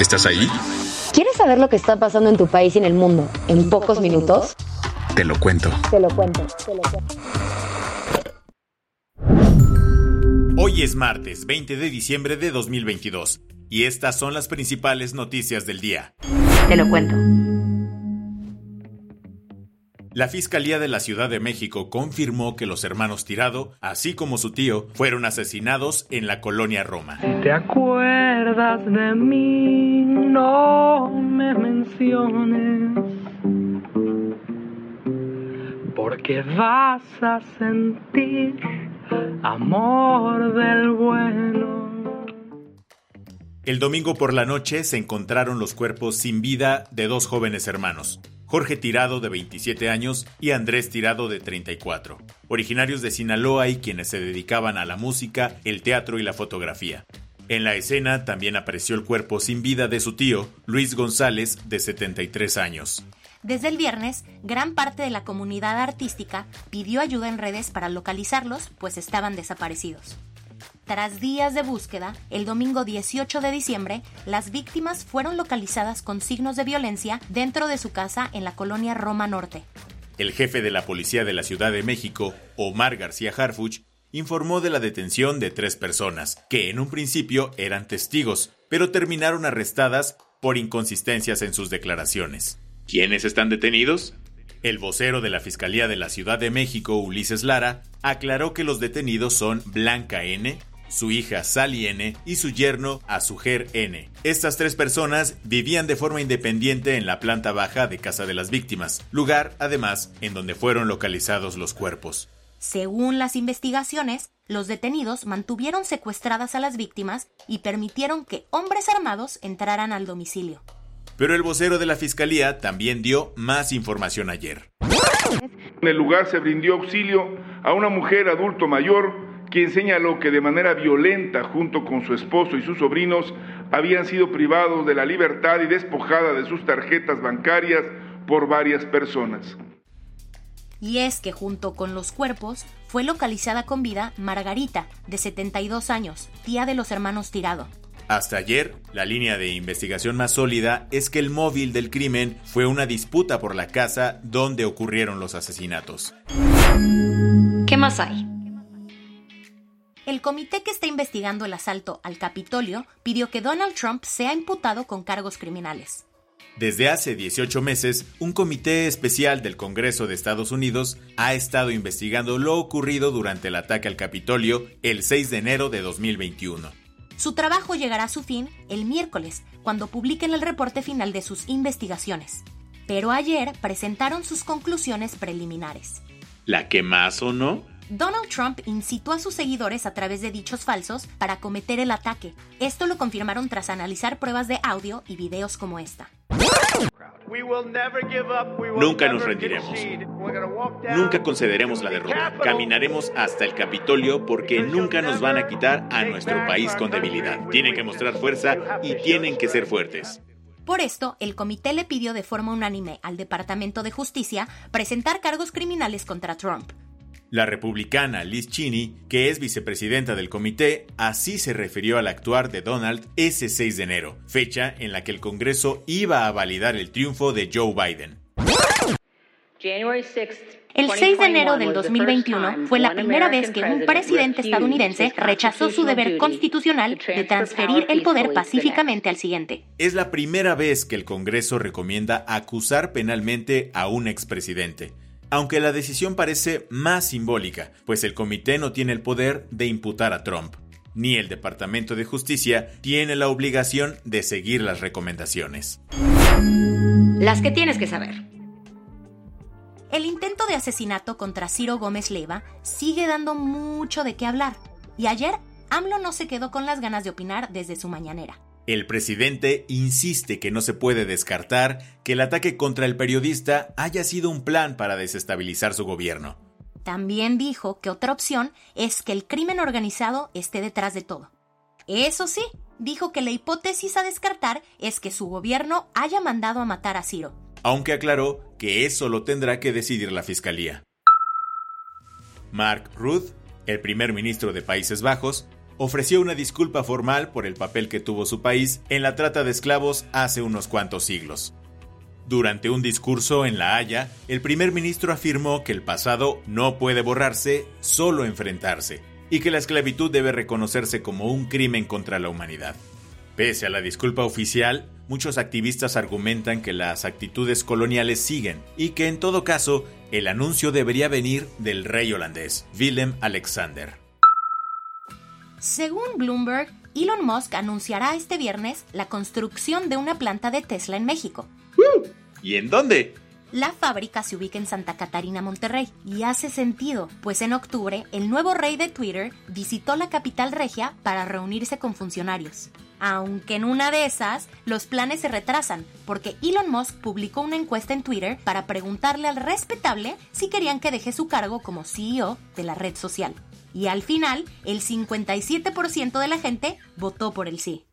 ¿Estás ahí? ¿Quieres saber lo que está pasando en tu país y en el mundo en pocos minutos? Te lo cuento. Te lo cuento, te lo cuento. Hoy es martes 20 de diciembre de 2022 y estas son las principales noticias del día. Te lo cuento. La Fiscalía de la Ciudad de México confirmó que los hermanos Tirado, así como su tío, fueron asesinados en la colonia Roma. Si te acuerdas de mí, no me menciones. Porque vas a sentir amor del bueno. El domingo por la noche se encontraron los cuerpos sin vida de dos jóvenes hermanos, Jorge Tirado de 27 años y Andrés Tirado de 34, originarios de Sinaloa y quienes se dedicaban a la música, el teatro y la fotografía. En la escena también apareció el cuerpo sin vida de su tío, Luis González, de 73 años. Desde el viernes, gran parte de la comunidad artística pidió ayuda en redes para localizarlos, pues estaban desaparecidos. Tras días de búsqueda, el domingo 18 de diciembre, las víctimas fueron localizadas con signos de violencia dentro de su casa en la colonia Roma Norte. El jefe de la policía de la Ciudad de México, Omar García Harfuch, informó de la detención de tres personas, que en un principio eran testigos, pero terminaron arrestadas por inconsistencias en sus declaraciones. ¿Quiénes están detenidos? El vocero de la Fiscalía de la Ciudad de México, Ulises Lara, aclaró que los detenidos son Blanca N., su hija Sally N. y su yerno Azujer N. Estas tres personas vivían de forma independiente en la planta baja de casa de las víctimas, lugar, además, en donde fueron localizados los cuerpos. Según las investigaciones, los detenidos mantuvieron secuestradas a las víctimas y permitieron que hombres armados entraran al domicilio. Pero el vocero de la Fiscalía también dio más información ayer. En el lugar se brindó auxilio a una mujer adulto mayor, quien señaló que de manera violenta, junto con su esposo y sus sobrinos, habían sido privados de la libertad y despojada de sus tarjetas bancarias por varias personas. Y es que junto con los cuerpos fue localizada con vida Margarita, de 72 años, tía de los hermanos Tirado. Hasta ayer, la línea de investigación más sólida es que el móvil del crimen fue una disputa por la casa donde ocurrieron los asesinatos. ¿Qué más hay? El comité que está investigando el asalto al Capitolio pidió que Donald Trump sea imputado con cargos criminales. Desde hace 18 meses, un comité especial del Congreso de Estados Unidos ha estado investigando lo ocurrido durante el ataque al Capitolio el 6 de enero de 2021. Su trabajo llegará a su fin el miércoles, cuando publiquen el reporte final de sus investigaciones. Pero ayer presentaron sus conclusiones preliminares. ¿La que más o no? Donald Trump incitó a sus seguidores a través de dichos falsos para cometer el ataque. Esto lo confirmaron tras analizar pruebas de audio y videos como esta. Nunca nos rendiremos. Nunca concederemos la derrota. Caminaremos hasta el Capitolio porque nunca nos van a quitar a nuestro país con debilidad. Tienen que mostrar fuerza y tienen que ser fuertes. Por esto, el comité le pidió de forma unánime al Departamento de Justicia presentar cargos criminales contra Trump. La republicana Liz Cheney, que es vicepresidenta del comité, así se refirió al actuar de Donald ese 6 de enero, fecha en la que el Congreso iba a validar el triunfo de Joe Biden. El 6 de enero del 2021 fue la primera vez que un presidente estadounidense rechazó su deber constitucional de transferir el poder pacíficamente al siguiente. Es la primera vez que el Congreso recomienda acusar penalmente a un expresidente aunque la decisión parece más simbólica, pues el comité no tiene el poder de imputar a Trump, ni el Departamento de Justicia tiene la obligación de seguir las recomendaciones. Las que tienes que saber. El intento de asesinato contra Ciro Gómez Leiva sigue dando mucho de qué hablar. Y ayer, AMLO no se quedó con las ganas de opinar desde su mañanera. El presidente insiste que no se puede descartar que el ataque contra el periodista haya sido un plan para desestabilizar su gobierno. También dijo que otra opción es que el crimen organizado esté detrás de todo. Eso sí, dijo que la hipótesis a descartar es que su gobierno haya mandado a matar a Ciro. Aunque aclaró que eso lo tendrá que decidir la fiscalía. Mark Ruth, el primer ministro de Países Bajos, ofreció una disculpa formal por el papel que tuvo su país en la trata de esclavos hace unos cuantos siglos. Durante un discurso en La Haya, el primer ministro afirmó que el pasado no puede borrarse, solo enfrentarse, y que la esclavitud debe reconocerse como un crimen contra la humanidad. Pese a la disculpa oficial, muchos activistas argumentan que las actitudes coloniales siguen y que en todo caso el anuncio debería venir del rey holandés, Willem Alexander. Según Bloomberg, Elon Musk anunciará este viernes la construcción de una planta de Tesla en México. ¿Y en dónde? La fábrica se ubica en Santa Catarina, Monterrey, y hace sentido, pues en octubre el nuevo rey de Twitter visitó la capital regia para reunirse con funcionarios. Aunque en una de esas, los planes se retrasan, porque Elon Musk publicó una encuesta en Twitter para preguntarle al respetable si querían que deje su cargo como CEO de la red social y al final el 57% de la gente votó por el sí.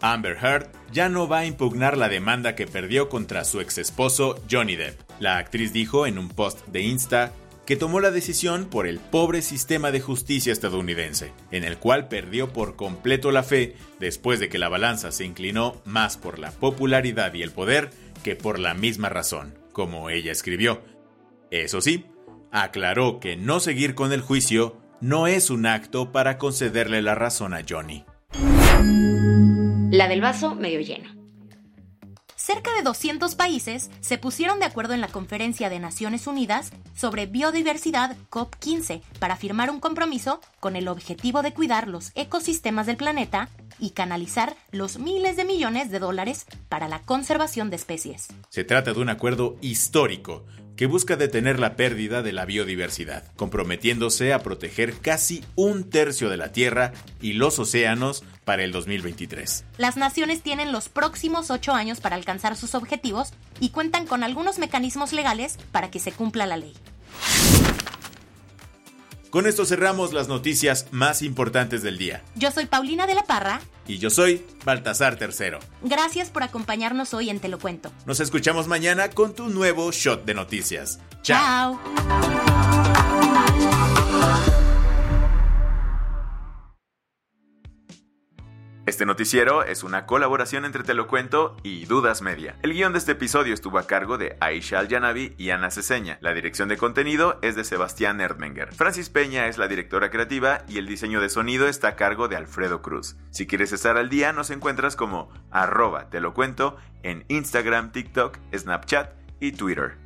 Amber Heard ya no va a impugnar la demanda que perdió contra su ex esposo Johnny Depp. La actriz dijo en un post de Insta que tomó la decisión por el pobre sistema de justicia estadounidense, en el cual perdió por completo la fe después de que la balanza se inclinó más por la popularidad y el poder que por la misma razón, como ella escribió. Eso sí, aclaró que no seguir con el juicio no es un acto para concederle la razón a Johnny. La del vaso medio lleno. Cerca de 200 países se pusieron de acuerdo en la Conferencia de Naciones Unidas sobre Biodiversidad COP15 para firmar un compromiso con el objetivo de cuidar los ecosistemas del planeta y canalizar los miles de millones de dólares para la conservación de especies. Se trata de un acuerdo histórico que busca detener la pérdida de la biodiversidad, comprometiéndose a proteger casi un tercio de la Tierra y los océanos para el 2023. Las naciones tienen los próximos ocho años para alcanzar sus objetivos y cuentan con algunos mecanismos legales para que se cumpla la ley. Con esto cerramos las noticias más importantes del día. Yo soy Paulina de la Parra. Y yo soy Baltasar Tercero. Gracias por acompañarnos hoy en Te lo cuento. Nos escuchamos mañana con tu nuevo shot de noticias. Chao. Este noticiero es una colaboración entre Te lo cuento y Dudas Media. El guion de este episodio estuvo a cargo de Aisha Al-Yanabi y Ana Ceseña. La dirección de contenido es de Sebastián Erdmenger. Francis Peña es la directora creativa y el diseño de sonido está a cargo de Alfredo Cruz. Si quieres estar al día, nos encuentras como arroba te lo cuento en Instagram, TikTok, Snapchat y Twitter.